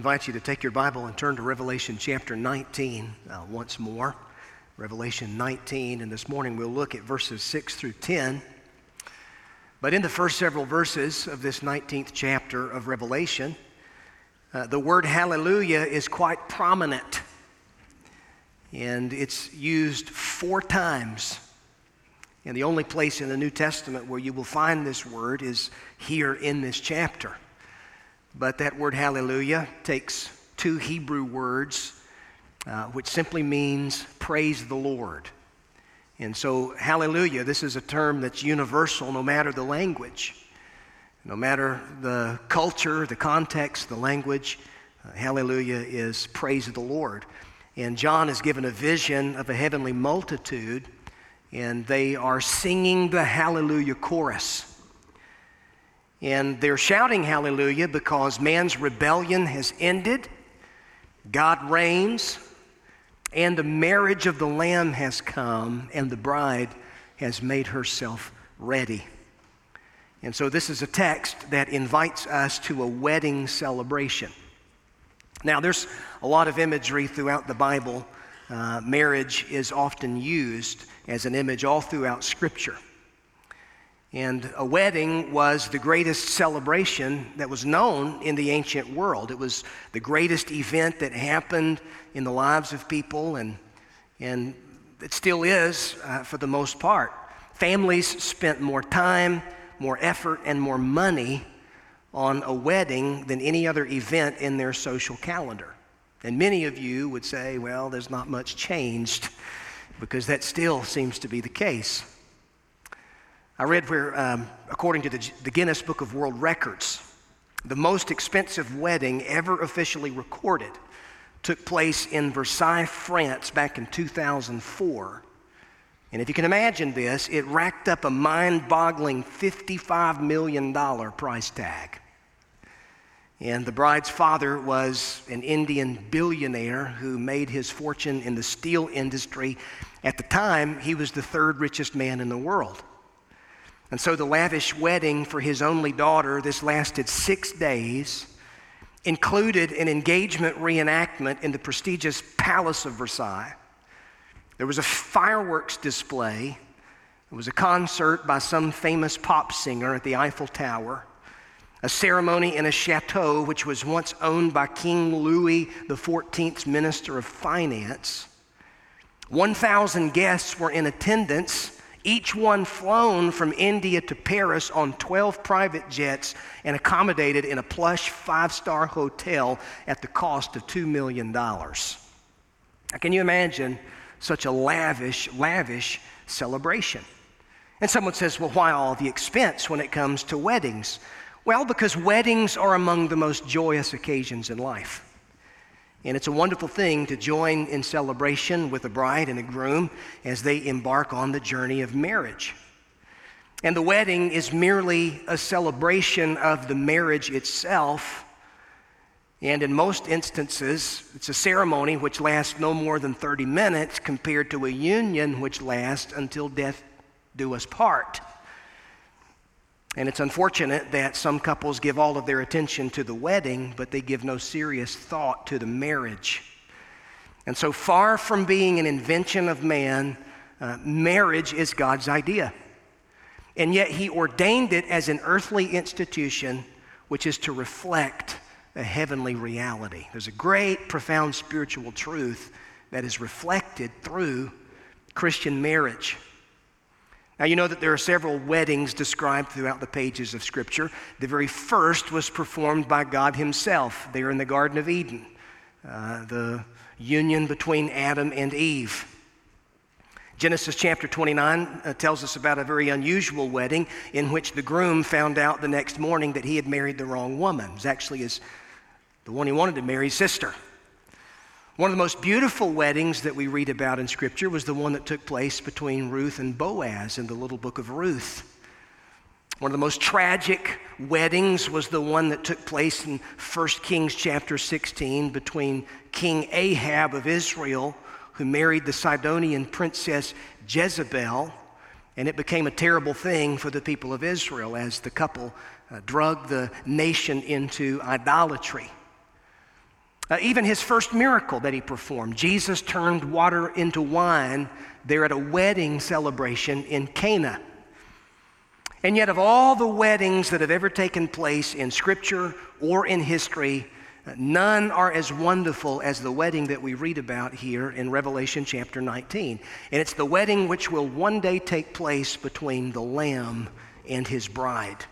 invite you to take your Bible and turn to Revelation chapter 19 uh, once more. Revelation 19, and this morning we'll look at verses 6 through 10. But in the first several verses of this 19th chapter of Revelation, uh, the word hallelujah is quite prominent. And it's used four times. And the only place in the New Testament where you will find this word is here in this chapter. But that word hallelujah takes two Hebrew words, uh, which simply means praise the Lord. And so, hallelujah, this is a term that's universal no matter the language, no matter the culture, the context, the language. Uh, hallelujah is praise the Lord. And John is given a vision of a heavenly multitude, and they are singing the hallelujah chorus. And they're shouting hallelujah because man's rebellion has ended, God reigns, and the marriage of the Lamb has come, and the bride has made herself ready. And so, this is a text that invites us to a wedding celebration. Now, there's a lot of imagery throughout the Bible. Uh, marriage is often used as an image all throughout Scripture. And a wedding was the greatest celebration that was known in the ancient world. It was the greatest event that happened in the lives of people, and, and it still is uh, for the most part. Families spent more time, more effort, and more money on a wedding than any other event in their social calendar. And many of you would say, well, there's not much changed, because that still seems to be the case. I read where, um, according to the, the Guinness Book of World Records, the most expensive wedding ever officially recorded took place in Versailles, France back in 2004. And if you can imagine this, it racked up a mind boggling $55 million price tag. And the bride's father was an Indian billionaire who made his fortune in the steel industry. At the time, he was the third richest man in the world. And so the lavish wedding for his only daughter, this lasted six days, included an engagement reenactment in the prestigious Palace of Versailles. There was a fireworks display. There was a concert by some famous pop singer at the Eiffel Tower. A ceremony in a chateau which was once owned by King Louis XIV's Minister of Finance. 1,000 guests were in attendance each one flown from India to Paris on 12 private jets and accommodated in a plush five star hotel at the cost of $2 million. Can you imagine such a lavish, lavish celebration? And someone says, well, why all the expense when it comes to weddings? Well, because weddings are among the most joyous occasions in life. And it's a wonderful thing to join in celebration with a bride and a groom as they embark on the journey of marriage. And the wedding is merely a celebration of the marriage itself. And in most instances, it's a ceremony which lasts no more than 30 minutes compared to a union which lasts until death do us part. And it's unfortunate that some couples give all of their attention to the wedding, but they give no serious thought to the marriage. And so, far from being an invention of man, uh, marriage is God's idea. And yet, He ordained it as an earthly institution, which is to reflect a heavenly reality. There's a great, profound spiritual truth that is reflected through Christian marriage. Now, you know that there are several weddings described throughout the pages of Scripture. The very first was performed by God Himself there in the Garden of Eden, uh, the union between Adam and Eve. Genesis chapter 29 uh, tells us about a very unusual wedding in which the groom found out the next morning that he had married the wrong woman. It was actually his, the one he wanted to marry, sister. One of the most beautiful weddings that we read about in Scripture was the one that took place between Ruth and Boaz in the little book of Ruth. One of the most tragic weddings was the one that took place in 1 Kings chapter 16 between King Ahab of Israel, who married the Sidonian princess Jezebel. And it became a terrible thing for the people of Israel as the couple uh, drug the nation into idolatry. Uh, even his first miracle that he performed, Jesus turned water into wine there at a wedding celebration in Cana. And yet, of all the weddings that have ever taken place in Scripture or in history, none are as wonderful as the wedding that we read about here in Revelation chapter 19. And it's the wedding which will one day take place between the Lamb and his bride.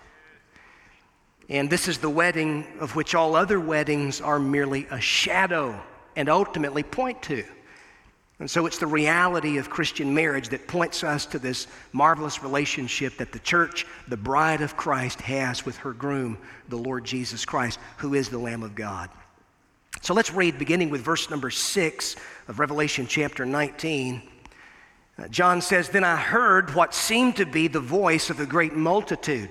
And this is the wedding of which all other weddings are merely a shadow and ultimately point to. And so it's the reality of Christian marriage that points us to this marvelous relationship that the church, the bride of Christ, has with her groom, the Lord Jesus Christ, who is the Lamb of God. So let's read beginning with verse number six of Revelation chapter 19. Uh, John says, Then I heard what seemed to be the voice of a great multitude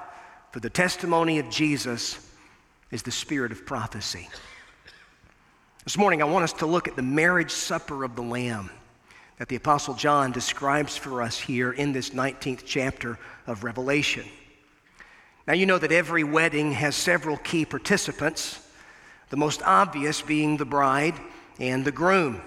for the testimony of Jesus is the spirit of prophecy. This morning, I want us to look at the marriage supper of the Lamb that the Apostle John describes for us here in this 19th chapter of Revelation. Now, you know that every wedding has several key participants, the most obvious being the bride and the groom.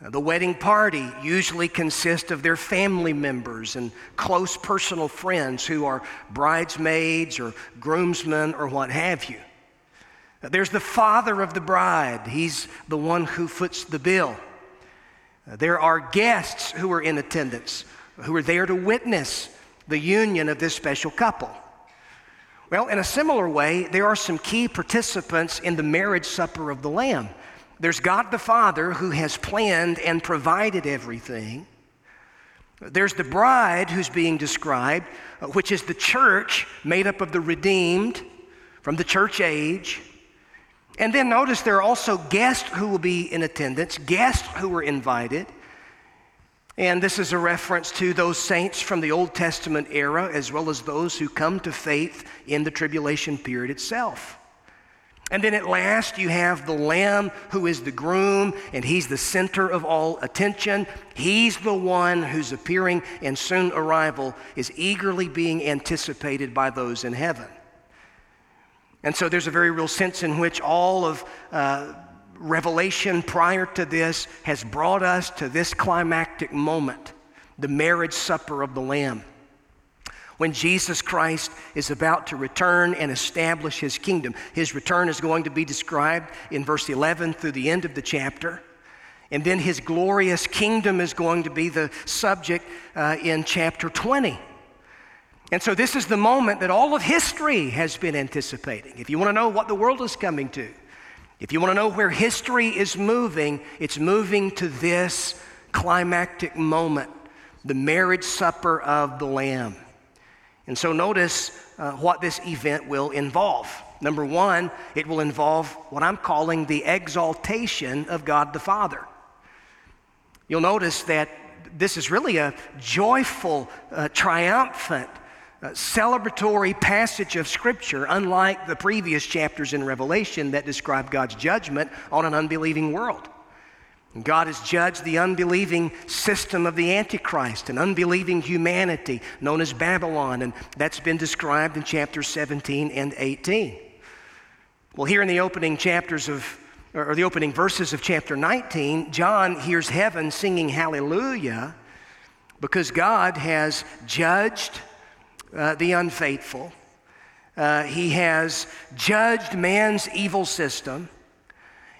The wedding party usually consists of their family members and close personal friends who are bridesmaids or groomsmen or what have you. There's the father of the bride, he's the one who foots the bill. There are guests who are in attendance, who are there to witness the union of this special couple. Well, in a similar way, there are some key participants in the marriage supper of the Lamb. There's God the Father who has planned and provided everything. There's the bride who's being described, uh, which is the church made up of the redeemed from the church age. And then notice there are also guests who will be in attendance, guests who were invited. And this is a reference to those saints from the Old Testament era, as well as those who come to faith in the tribulation period itself. And then at last, you have the Lamb who is the groom, and he's the center of all attention. He's the one whose appearing and soon arrival is eagerly being anticipated by those in heaven. And so there's a very real sense in which all of uh, Revelation prior to this has brought us to this climactic moment the marriage supper of the Lamb when Jesus Christ is about to return and establish his kingdom. His return is going to be described in verse 11 through the end of the chapter. And then his glorious kingdom is going to be the subject uh, in chapter 20. And so, this is the moment that all of history has been anticipating. If you want to know what the world is coming to, if you want to know where history is moving, it's moving to this climactic moment the marriage supper of the Lamb. And so notice uh, what this event will involve. Number one, it will involve what I'm calling the exaltation of God the Father. You'll notice that this is really a joyful, uh, triumphant, uh, celebratory passage of Scripture, unlike the previous chapters in Revelation that describe God's judgment on an unbelieving world. God has judged the unbelieving system of the Antichrist, and unbelieving humanity known as Babylon, and that's been described in chapters 17 and 18. Well, here in the opening chapters of, or the opening verses of chapter 19, John hears heaven singing hallelujah because God has judged uh, the unfaithful. Uh, he has judged man's evil system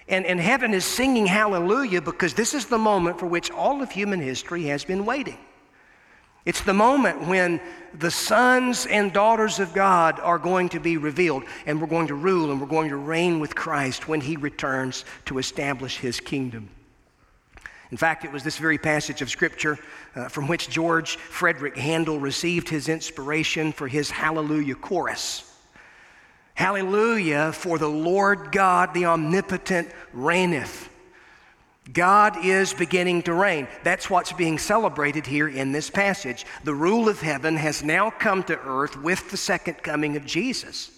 And, and heaven is singing hallelujah because this is the moment for which all of human history has been waiting. It's the moment when the sons and daughters of God are going to be revealed, and we're going to rule and we're going to reign with Christ when he returns to establish his kingdom. In fact, it was this very passage of Scripture uh, from which George Frederick Handel received his inspiration for his Hallelujah chorus. Hallelujah, for the Lord God, the omnipotent, reigneth. God is beginning to reign. That's what's being celebrated here in this passage. The rule of heaven has now come to earth with the second coming of Jesus.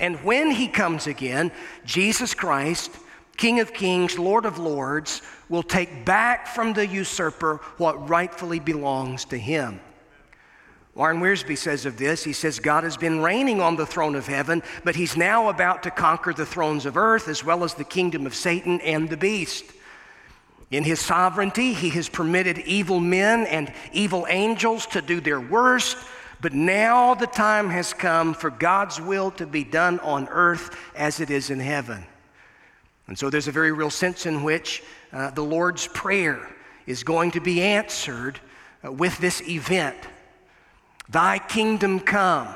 And when he comes again, Jesus Christ, King of kings, Lord of lords, will take back from the usurper what rightfully belongs to him. Warren Wiersbe says of this, he says, God has been reigning on the throne of heaven, but he's now about to conquer the thrones of earth as well as the kingdom of Satan and the beast. In his sovereignty, he has permitted evil men and evil angels to do their worst, but now the time has come for God's will to be done on earth as it is in heaven. And so there's a very real sense in which uh, the Lord's Prayer is going to be answered uh, with this event Thy kingdom come.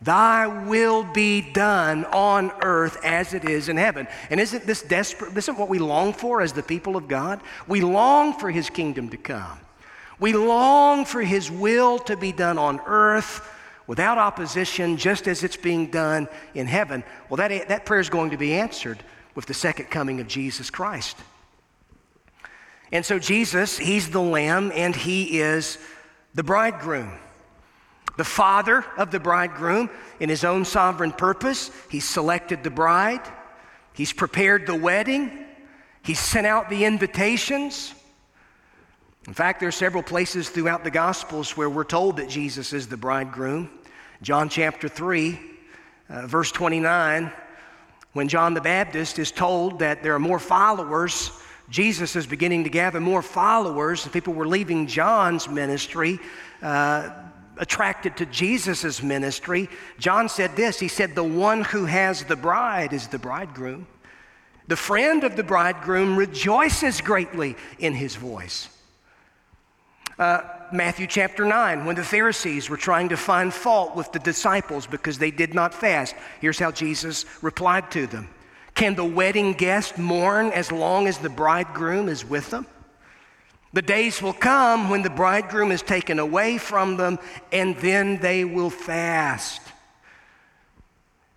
Thy will be done on earth as it is in heaven. And isn't this desperate? This isn't what we long for as the people of God? We long for His kingdom to come. We long for His will to be done on earth without opposition, just as it's being done in heaven. Well, that, that prayer is going to be answered with the second coming of Jesus Christ. And so, Jesus, He's the Lamb and He is the bridegroom. The father of the bridegroom, in his own sovereign purpose, he's selected the bride, he's prepared the wedding, he's sent out the invitations. In fact, there are several places throughout the Gospels where we're told that Jesus is the bridegroom. John chapter 3, uh, verse 29, when John the Baptist is told that there are more followers, Jesus is beginning to gather more followers, and people were leaving John's ministry. Uh, attracted to Jesus' ministry, John said this He said, The one who has the bride is the bridegroom. The friend of the bridegroom rejoices greatly in his voice. Uh, Matthew chapter 9, when the Pharisees were trying to find fault with the disciples because they did not fast, here's how Jesus replied to them Can the wedding guest mourn as long as the bridegroom is with them? The days will come when the bridegroom is taken away from them, and then they will fast.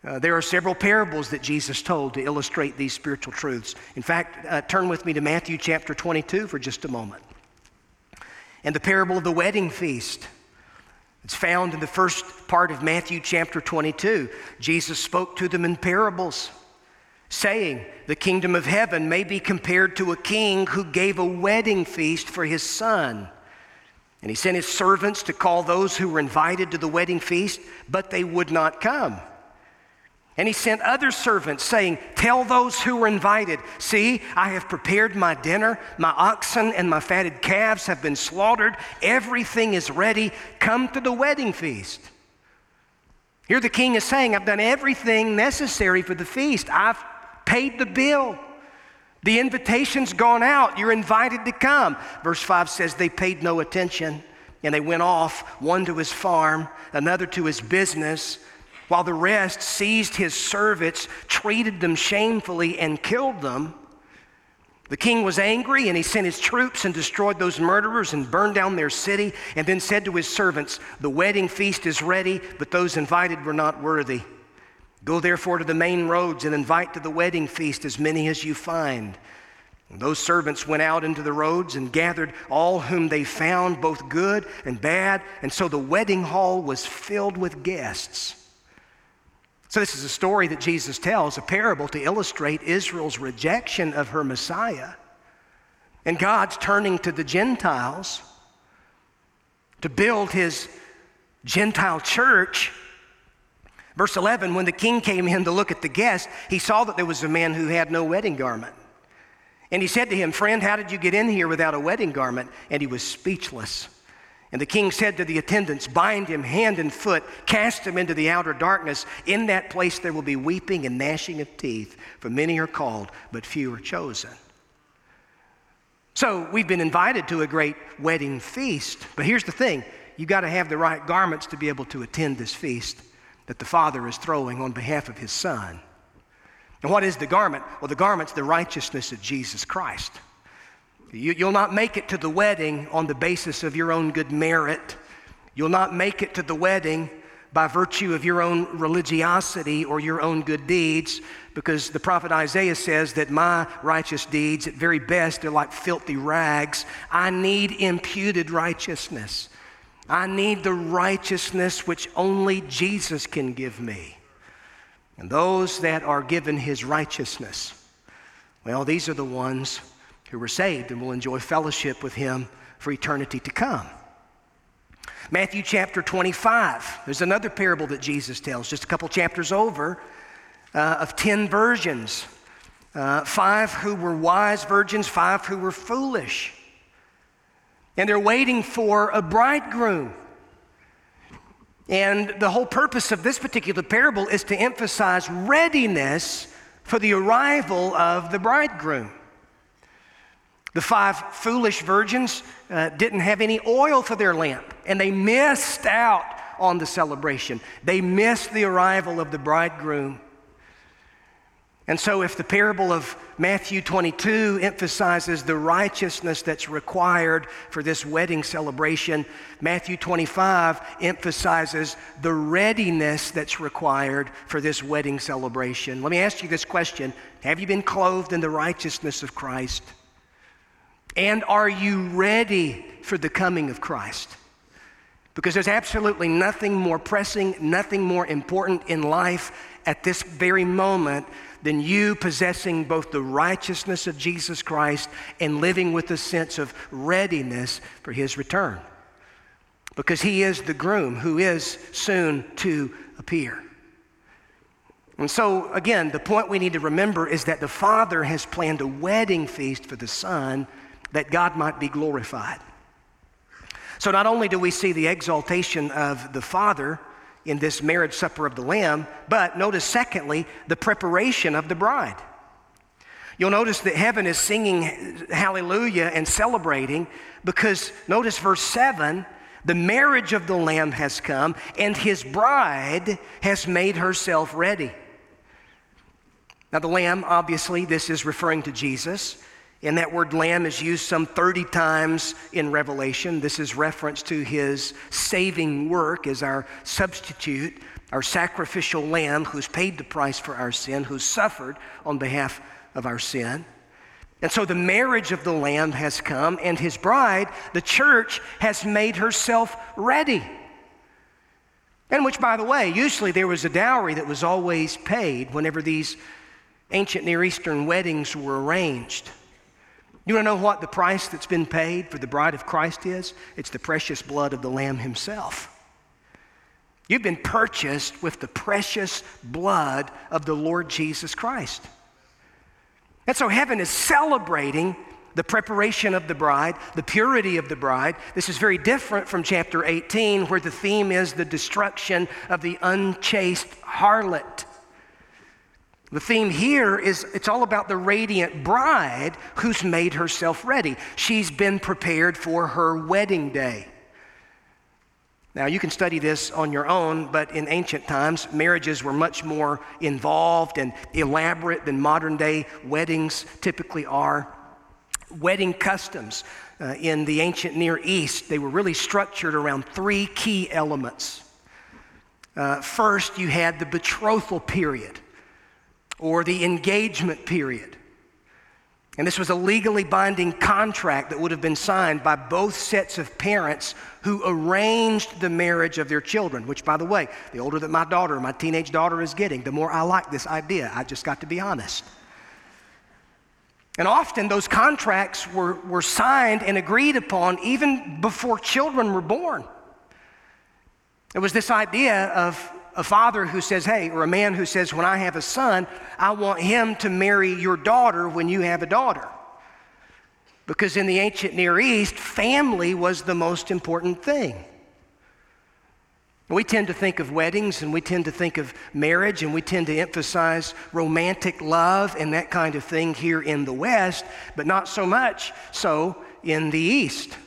Uh, there are several parables that Jesus told to illustrate these spiritual truths. In fact, uh, turn with me to Matthew chapter 22 for just a moment. And the parable of the wedding feast. It's found in the first part of Matthew chapter 22. Jesus spoke to them in parables saying, The kingdom of heaven may be compared to a king who gave a wedding feast for his son. And he sent his servants to call those who were invited to the wedding feast, but they would not come. And he sent other servants saying, Tell those who were invited, see, I have prepared my dinner. My oxen and my fatted calves have been slaughtered. Everything is ready. Come to the wedding feast. Here the king is saying, I've done everything necessary for the feast. I've paid the bill. The invitation's gone out. You're invited to come. Verse 5 says they paid no attention and they went off, one to his farm, another to his business, while the rest seized his servants, treated them shamefully, and killed them. The king was angry and he sent his troops and destroyed those murderers and burned down their city, and then said to his servants, The wedding feast is ready, but those invited were not worthy. Go therefore to the main roads and invite to the wedding feast as many as you find. And those servants went out into the roads and gathered all whom they found, both good and bad, and so the wedding hall was filled with guests. So, this is a story that Jesus tells, a parable to illustrate Israel's rejection of her Messiah. And God's turning to the Gentiles to build his Gentile church Verse 11 When the king came in to look at the guest, he saw that there was a man who had no wedding garment. And he said to him, Friend, how did you get in here without a wedding garment? And he was speechless. And the king said to the attendants, Bind him hand and foot, cast him into the outer darkness. In that place there will be weeping and gnashing of teeth, for many are called, but few are chosen. So we've been invited to a great wedding feast. But here's the thing you got to have the right garments to be able to attend this feast that the Father is throwing on behalf of his Son. And what is the garment? Well, the garment's the righteousness of Jesus Christ. You, will not make it to the wedding on the basis of your own good merit. You'll not make it to the wedding by virtue of your own religiosity or your own good deeds, because the prophet Isaiah says that my righteous deeds, at very best, are like filthy rags. I need imputed righteousness. I need the righteousness which only Jesus can give me. And those that are given his righteousness, well, these are the ones who were saved and will enjoy fellowship with him for eternity to come. Matthew chapter 25, there's another parable that Jesus tells, just a couple chapters over, uh, of 10 virgins. Uh, five who were wise virgins, five who were foolish. And they're waiting for a bridegroom. And the whole purpose of this particular parable is to emphasize readiness for the arrival of the bridegroom. The five foolish virgins uh, didn't have any oil for their lamp, and they missed out on the celebration. They missed the arrival of the bridegroom. And so, if the parable of Matthew 22 emphasizes the righteousness that's required for this wedding celebration, Matthew 25 emphasizes the readiness that's required for this wedding celebration. Let me ask you this question Have you been clothed in the righteousness of Christ? And are you ready for the coming of Christ? Because there's absolutely nothing more pressing, nothing more important in life at this very moment than you possessing both the righteousness of Jesus Christ and living with a sense of readiness for his return. Because he is the groom who is soon to appear. And so, again, the point we need to remember is that the Father has planned a wedding feast for the Son that God might be glorified. So, not only do we see the exaltation of the Father, in this marriage supper of the Lamb, but notice, secondly, the preparation of the bride. You'll notice that heaven is singing hallelujah and celebrating because notice verse 7 the marriage of the Lamb has come, and his bride has made herself ready. Now, the Lamb, obviously, this is referring to Jesus. And that word lamb is used some 30 times in Revelation. This is reference to his saving work as our substitute, our sacrificial lamb who's paid the price for our sin, who's suffered on behalf of our sin. And so the marriage of the lamb has come, and his bride, the church, has made herself ready. And which, by the way, usually there was a dowry that was always paid whenever these ancient Near Eastern weddings were arranged. You want to know what the price that's been paid for the bride of Christ is? It's the precious blood of the Lamb himself. You've been purchased with the precious blood of the Lord Jesus Christ. And so heaven is celebrating the preparation of the bride, the purity of the bride. This is very different from chapter 18, where the theme is the destruction of the unchaste harlot. The theme here is it's all about the radiant bride who's made herself ready. She's been prepared for her wedding day. Now, you can study this on your own, but in ancient times, marriages were much more involved and elaborate than modern day weddings typically are. Wedding customs uh, in the ancient Near East, they were really structured around three key elements. Uh, first, you had the betrothal period or the engagement period. And this was a legally binding contract that would have been signed by both sets of parents who arranged the marriage of their children, which, by the way, the older that my daughter, my teenage daughter, is getting, the more I like this idea. I just got to be honest. And often those contracts were, were signed and agreed upon even before children were born. It was this idea of a father who says, hey, or a man who says, when I have a son, I want him to marry your daughter when you have a daughter. Because in the ancient Near East, family was the most important thing. We tend to think of weddings and we tend to think of marriage and we tend to emphasize romantic love and that kind of thing here in the West, but not so much so in the East.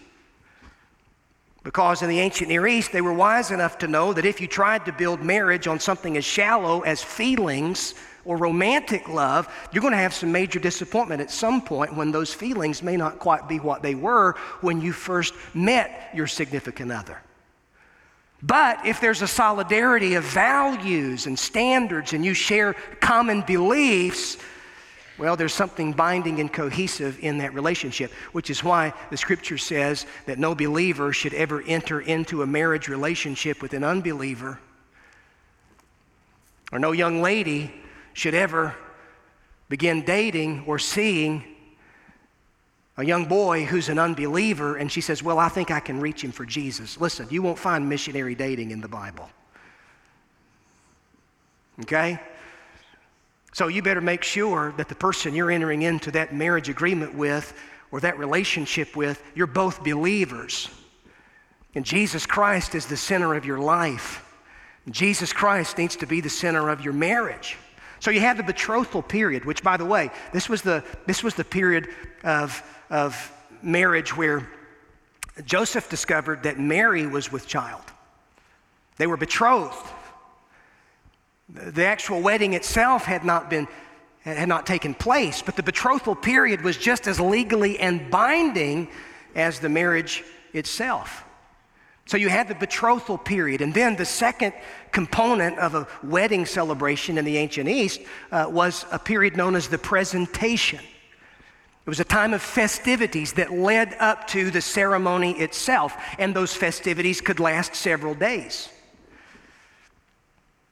Because in the ancient Near East, they were wise enough to know that if you tried to build marriage on something as shallow as feelings or romantic love, you're going to have some major disappointment at some point when those feelings may not quite be what they were when you first met your significant other. But if there's a solidarity of values and standards and you share common beliefs, well, there's something binding and cohesive in that relationship, which is why the scripture says that no believer should ever enter into a marriage relationship with an unbeliever, or no young lady should ever begin dating or seeing a young boy who's an unbeliever, and she says, Well, I think I can reach him for Jesus. Listen, you won't find missionary dating in the Bible. Okay? So you better make sure that the person you're entering into that marriage agreement with or that relationship with, you're both believers. And Jesus Christ is the center of your life. Jesus Christ needs to be the center of your marriage. So you have the betrothal period, which, by the way, this was the, this was the period of, of marriage where Joseph discovered that Mary was with child. They were betrothed. The actual wedding itself had not been had not taken place, but the betrothal period was just as legally and binding as the marriage itself. So you had the betrothal period, and then the second component of a wedding celebration in the ancient East uh, was a period known as the presentation. It was a time of festivities that led up to the ceremony itself, and those festivities could last several days.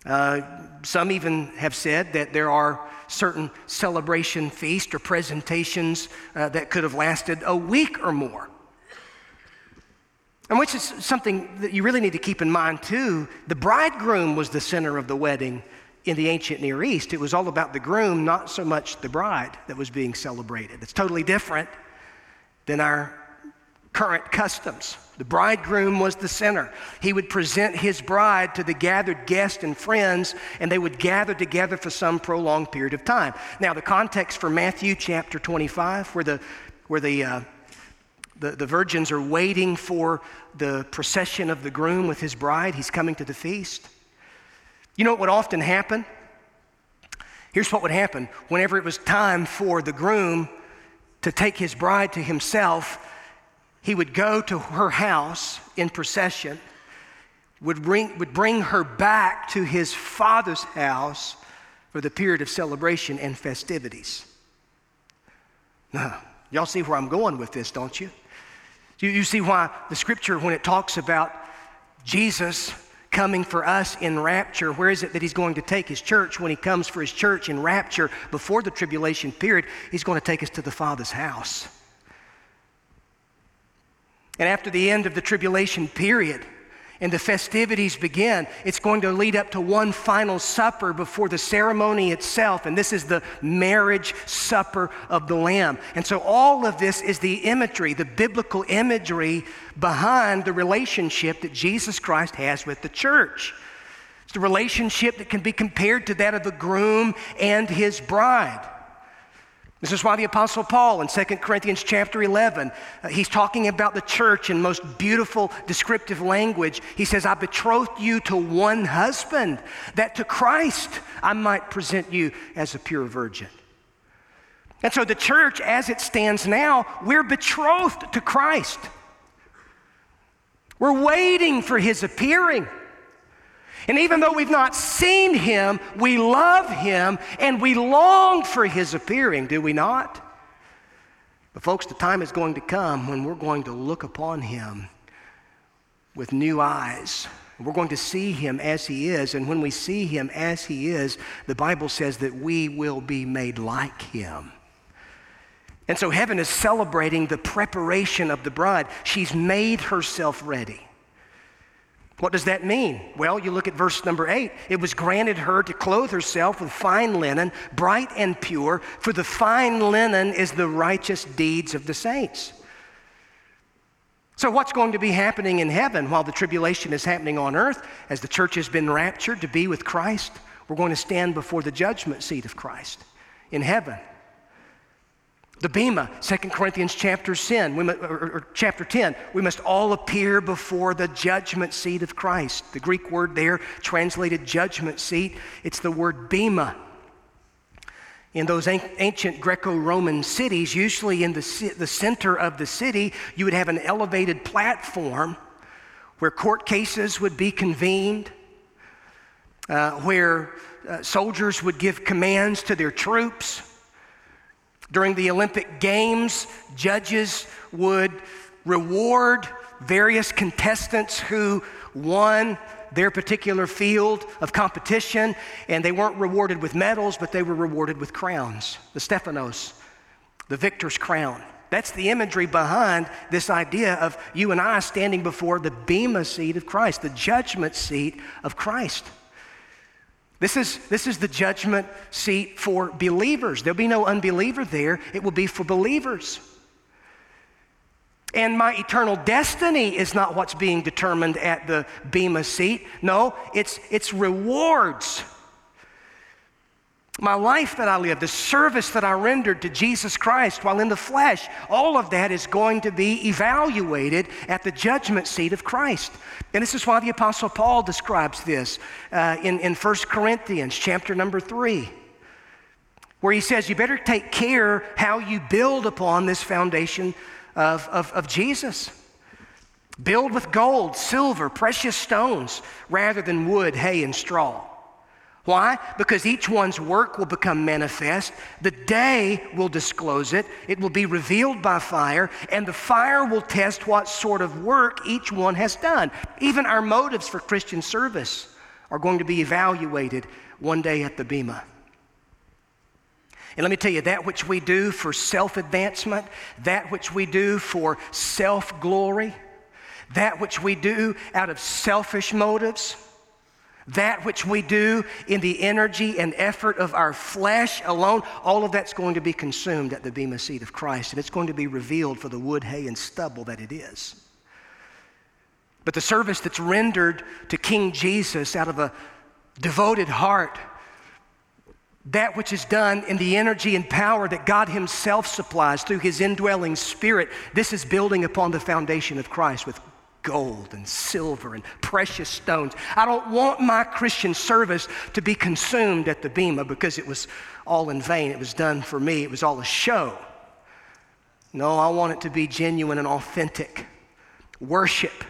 Uh, some even have said that there are certain celebration feasts or presentations uh, that could have lasted a week or more. And which is something that you really need to keep in mind too. The bridegroom was the center of the wedding in the ancient Near East. It was all about the groom, not so much the bride that was being celebrated. It's totally different than our current customs. The bridegroom was the center. He would present his bride to the gathered guests and friends, and they would gather together for some prolonged period of time. Now, the context for Matthew chapter 25, where the, where the, uh, the, the virgins are waiting for the procession of the groom with his bride, he's coming to the feast. You know what would often happen? Here's what would happen whenever it was time for the groom to take his bride to himself he would go to her house in procession, would bring, would bring her back to his father's house for the period of celebration and festivities. Now, y'all see where I'm going with this, don't you? You, you see why the scripture, when it talks about Jesus coming for us in rapture, where is it that he's going to take his church when he comes for his church in rapture before the tribulation period? He's going to take us to the Father's house. And after the end of the tribulation period, and the festivities begin, it's going to lead up to one final supper before the ceremony itself. And this is the marriage supper of the Lamb. And so, all of this is the imagery, the biblical imagery behind the relationship that Jesus Christ has with the church. It's the relationship that can be compared to that of the groom and his bride. This is why the Apostle Paul in 2 Corinthians chapter 11, uh, he's talking about the church in most beautiful descriptive language. He says, I betrothed you to one husband, that to Christ I might present you as a pure virgin. And so the church, as it stands now, we're betrothed to Christ. We're waiting for his appearing. And even though we've not seen him, we love him and we long for his appearing, do we not? But, folks, the time is going to come when we're going to look upon him with new eyes. We're going to see him as he is. And when we see him as he is, the Bible says that we will be made like him. And so heaven is celebrating the preparation of the bride. She's made herself ready. What does that mean? Well, you look at verse number eight. It was granted her to clothe herself with fine linen, bright and pure, for the fine linen is the righteous deeds of the saints. So, what's going to be happening in heaven while the tribulation is happening on earth? As the church has been raptured to be with Christ, we're going to stand before the judgment seat of Christ in heaven. The Bema, 2 Corinthians chapter 10, we, or, chapter 10, we must all appear before the judgment seat of Christ. The Greek word there, translated judgment seat, it's the word Bema. In those ancient Greco Roman cities, usually in the, the center of the city, you would have an elevated platform where court cases would be convened, uh, where uh, soldiers would give commands to their troops during the Olympic Games, judges would reward various contestants who won their particular field of competition, and they weren't rewarded with medals, but they were rewarded with crowns the Stephanos, the victor's crown. That's the imagery behind this idea of you and I standing before the Bema seat of Christ, the judgment seat of Christ. This is, this is the judgment seat for believers. There'll be no unbeliever there, it will be for believers. And my eternal destiny is not what's being determined at the Bema seat. No, it's, it's rewards my life that I live, the service that I rendered to Jesus Christ while in the flesh, all of that is going to be evaluated at the judgment seat of Christ. And this is why the Apostle Paul describes this uh, in, in 1 Corinthians chapter number 3, where he says, You better take care how you build upon this foundation of, of, of Jesus. Build with gold, silver, precious stones, rather than wood, hay, and straw. Why? Because each one's work will become manifest. The day will disclose it. It will be revealed by fire, and the fire will test what sort of work each one has done. Even our motives for Christian service are going to be evaluated one day at the Bema. And let me tell you, that which we do for self advancement, that which we do for self glory, that which we do out of selfish motives, that which we do in the energy and effort of our flesh alone, all of that's going to be consumed at the Bema seat of Christ, and it's going to be revealed for the wood, hay, and stubble that it is. But the service that's rendered to King Jesus out of a devoted heart, that which is done in the energy and power that God Himself supplies through His indwelling Spirit, this is building upon the foundation of Christ with gold and silver and precious stones. I don't want my Christian service to be consumed at the Bema because it was all in vain. It was done for me, it was all a show. No, I want it to be genuine and authentic. Worship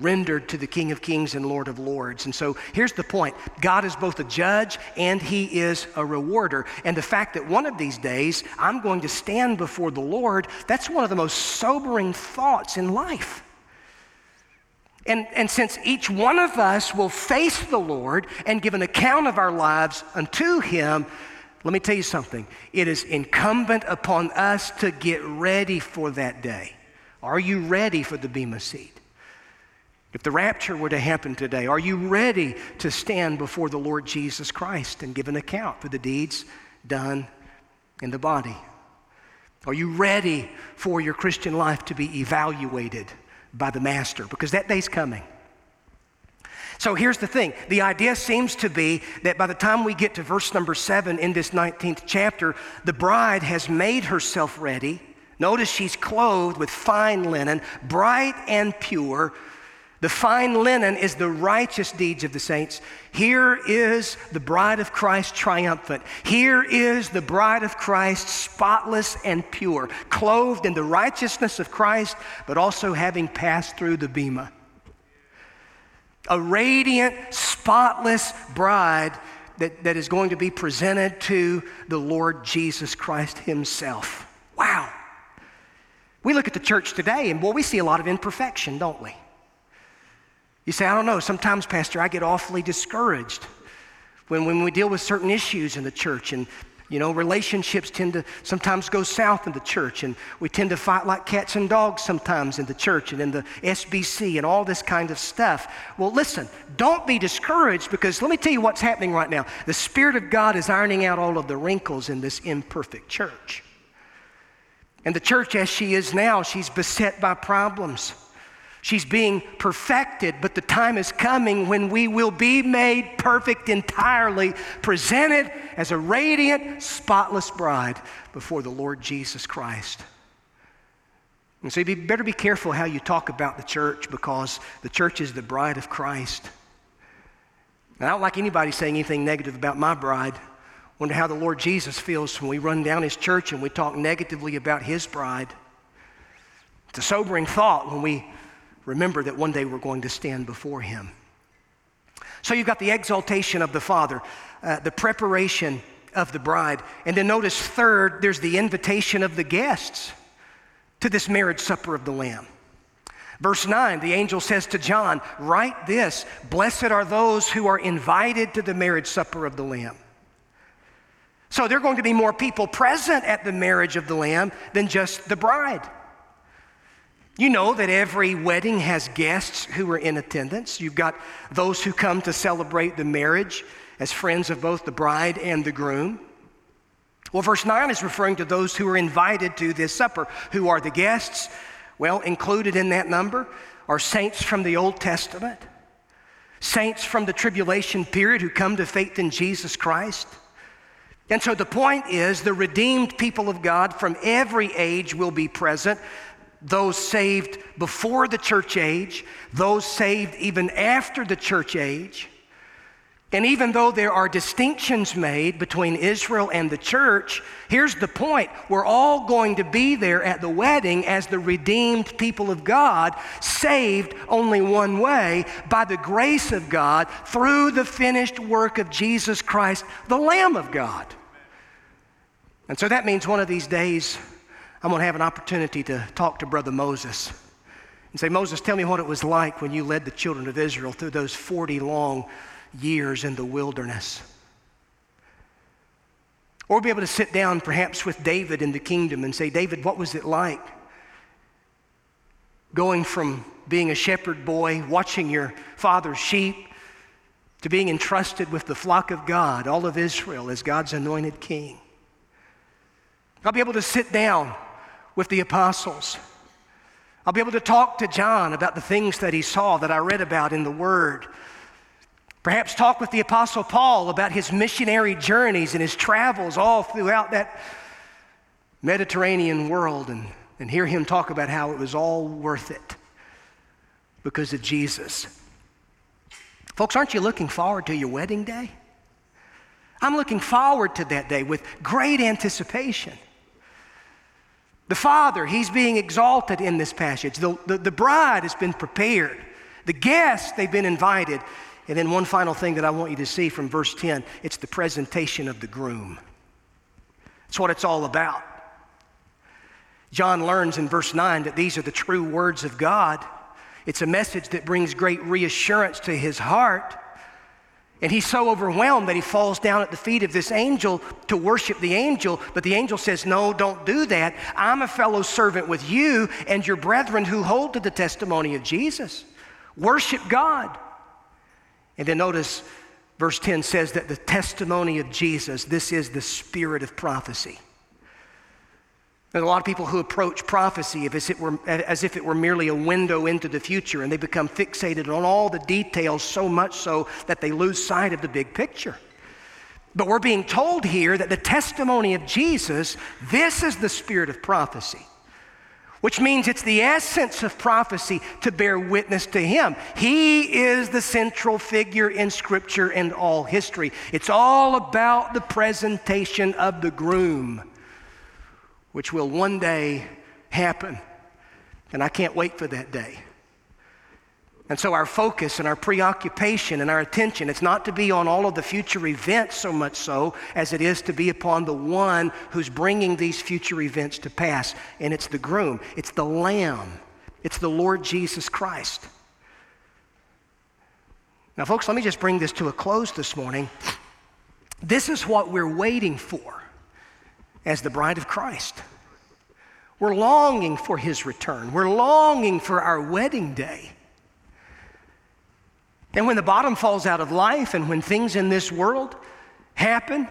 rendered to the King of Kings and Lord of Lords. And so here's the point God is both a judge and He is a rewarder. And the fact that one of these days I'm going to stand before the Lord, that's one of the most sobering thoughts in life. And, and since each one of us will face the Lord and give an account of our lives unto Him, let me tell you something. It is incumbent upon us to get ready for that day. Are you ready for the Bema seat? If the rapture were to happen today, are you ready to stand before the Lord Jesus Christ and give an account for the deeds done in the body? Are you ready for your Christian life to be evaluated? By the master because that day's coming. So here's the thing the idea seems to be that by the time we get to verse number seven in this 19th chapter, the bride has made herself ready. Notice she's clothed with fine linen, bright and pure, the fine linen is the righteous deeds of the saints. Here is the bride of Christ triumphant. Here is the bride of Christ spotless and pure, clothed in the righteousness of Christ, but also having passed through the Bema. A radiant, spotless bride that, that is going to be presented to the Lord Jesus Christ Himself. Wow. We look at the church today, and boy, we see a lot of imperfection, don't we? You say, I don't know. Sometimes, Pastor, I get awfully discouraged when, when we deal with certain issues in the church. And You know, relationships tend to sometimes go south in the church, and we tend to fight like cats and dogs sometimes in the church and in the SBC and all this kind of stuff. Well, listen, don't be discouraged because let me tell you what's happening right now. The Spirit of God is ironing out all of the wrinkles in this imperfect church. And the church, as she is now, she's beset by problems. She's being perfected, but the time is coming when we will be made perfect entirely, presented as a radiant, spotless bride before the Lord Jesus Christ. And so you better be careful how you talk about the church because the church is the bride of Christ. And I don't like anybody saying anything negative about my bride. Wonder how the Lord Jesus feels when we run down his church and we talk negatively about his bride. It's a sobering thought when we remember that one day we're going to stand before him. So you've got the exaltation of the Father, uh, the preparation of the bride, and then notice third, there's the invitation of the guests to this marriage supper of the Lamb. Verse 9, the angel says to John, Write this Blessed are those who are invited to the marriage supper of the Lamb. So there are going to be more people present at the marriage of the Lamb than just the bride. You know that every wedding has guests who are in attendance. You've got those who come to celebrate the marriage as friends of both the bride and the groom. Well, verse 9 is referring to those who are invited to this supper. Who are the guests? Well, included in that number are saints from the Old Testament, saints from the tribulation period who come to faith in Jesus Christ. And so the point is the redeemed people of God from every age will be present those saved before the church age, those saved even after the church age. And even though there are distinctions made between Israel and the church, here's the point. We're all going to be there at the wedding as the redeemed people of God, saved only one way by the grace of God through the finished work of Jesus Christ, the Lamb of God. And so that means one of these days, I'm going to have an opportunity to talk to Brother Moses and say, Moses, tell me what it was like when you led the children of Israel through those 40 long years in the wilderness. Or be able to sit down perhaps with David in the kingdom and say, David, what was it like going from being a shepherd boy, watching your father's sheep, to being entrusted with the flock of God, all of Israel, as God's anointed king? I'll be able to sit down with the apostles. I'll be able to talk to John about the things that he saw that I read about in the Word. Perhaps talk with the Apostle Paul about his missionary journeys and his travels all throughout that Mediterranean world and, and hear him talk about how it was all worth it because of Jesus. Folks, aren't you looking forward to your wedding day? I'm looking forward to that day with great anticipation. The Father, He's being exalted in this passage. The, the, the, bride has been prepared. The guests, they've been invited. And then one final thing that I want you to see from verse 10 it's the presentation of the groom. That's what it's all about. John learns in verse 9 that these are the true words of God. It's a message that brings great reassurance to his heart. And he's so overwhelmed that he falls down at the feet of this angel to worship the angel. But the angel says, No, don't do that. I'm a fellow servant with you and your brethren who hold to the testimony of Jesus. Worship God. And then notice verse 10 says that the testimony of Jesus, this is the spirit of prophecy. There's a lot of people who approach prophecy as, it were, as if it were merely a window into the future, and they become fixated on all the details so much so that they lose sight of the big picture. But we're being told here that the testimony of Jesus, this is the spirit of prophecy, which means it's the essence of prophecy to bear witness to Him. He is the central figure in Scripture and all history. It's all about the presentation of the groom which will one day happen. And I can't wait for that day. And so our focus and our preoccupation and our attention, it's not to be on all of the future events so much so as it is to be upon the one who's bringing these future events to pass. And it's the groom, it's the lamb, it's the Lord Jesus Christ. Now, folks, let me just bring this to a close this morning. This is what we're waiting for. as the bride of Christ. We're longing for his return. We're longing for our wedding day. And when the bottom falls out of life and when things in this world happen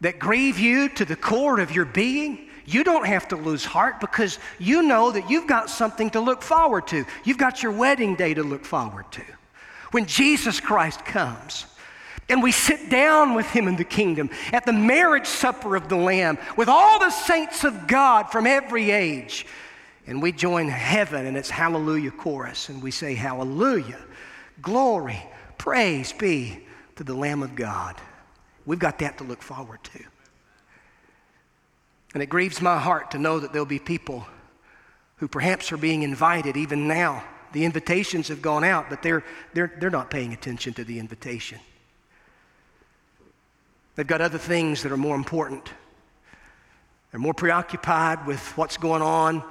that grieve you to the core of your being, you don't have to lose heart because you know that you've got something to look forward to. You've got your wedding day to look forward to. When Jesus Christ comes, and we sit down with him in the kingdom at the marriage supper of the Lamb with all the saints of God from every age. And we join heaven in its hallelujah chorus and we say, Hallelujah, glory, praise be to the Lamb of God. We've got that to look forward to. And it grieves my heart to know that there'll be people who perhaps are being invited even now. The invitations have gone out, but they're, they're, they're not paying attention to the invitation. They've got other things that are more important. They're more preoccupied with what's going on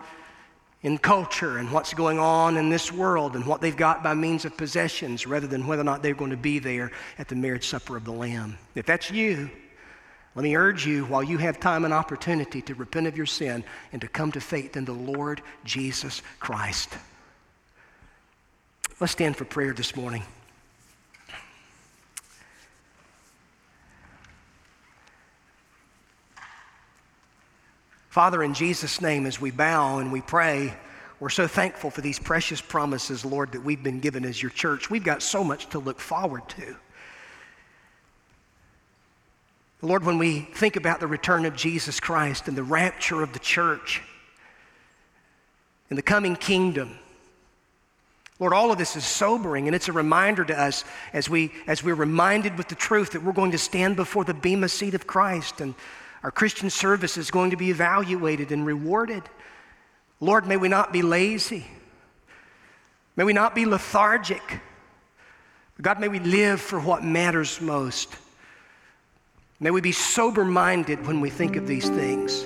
in culture and what's going on in this world and what they've got by means of possessions rather than whether or not they're going to be there at the marriage supper of the Lamb. If that's you, let me urge you while you have time and opportunity to repent of your sin and to come to faith in the Lord Jesus Christ. Let's stand for prayer this morning. Father, in Jesus' name, as we bow and we pray, we're so thankful for these precious promises, Lord, that we've been given as your church. We've got so much to look forward to. Lord, when we think about the return of Jesus Christ and the rapture of the church and the coming kingdom, Lord, all of this is sobering, and it's a reminder to us as, we, as we're reminded with the truth that we're going to stand before the Bema seat of Christ and our Christian service is going to be evaluated and rewarded. Lord, may we not be lazy. May we not be lethargic. God, may we live for what matters most. May we be sober minded when we think of these things.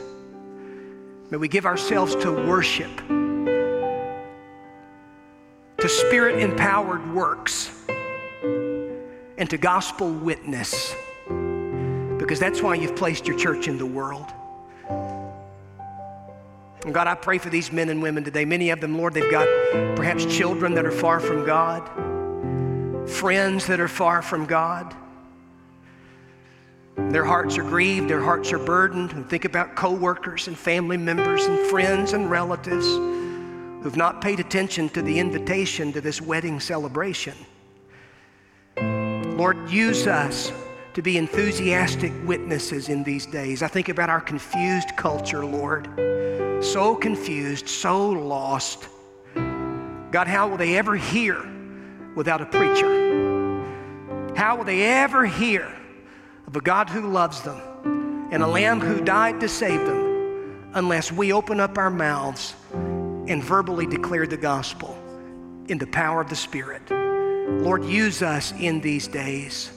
May we give ourselves to worship, to spirit empowered works, and to gospel witness because that's why you've placed your church in the world. And God, I pray for these men and women today. Many of them, Lord, they've got perhaps children that are far from God, friends that are far from God. Their hearts are grieved, their hearts are burdened. And think about coworkers and family members and friends and relatives who've not paid attention to the invitation to this wedding celebration. Lord, use us to be enthusiastic witnesses in these days. I think about our confused culture, Lord. So confused, so lost. God, how will they ever hear without a preacher? How will they ever hear of a God who loves them and a Lamb who died to save them unless we open up our mouths and verbally declare the gospel in the power of the Spirit? Lord, use us in these days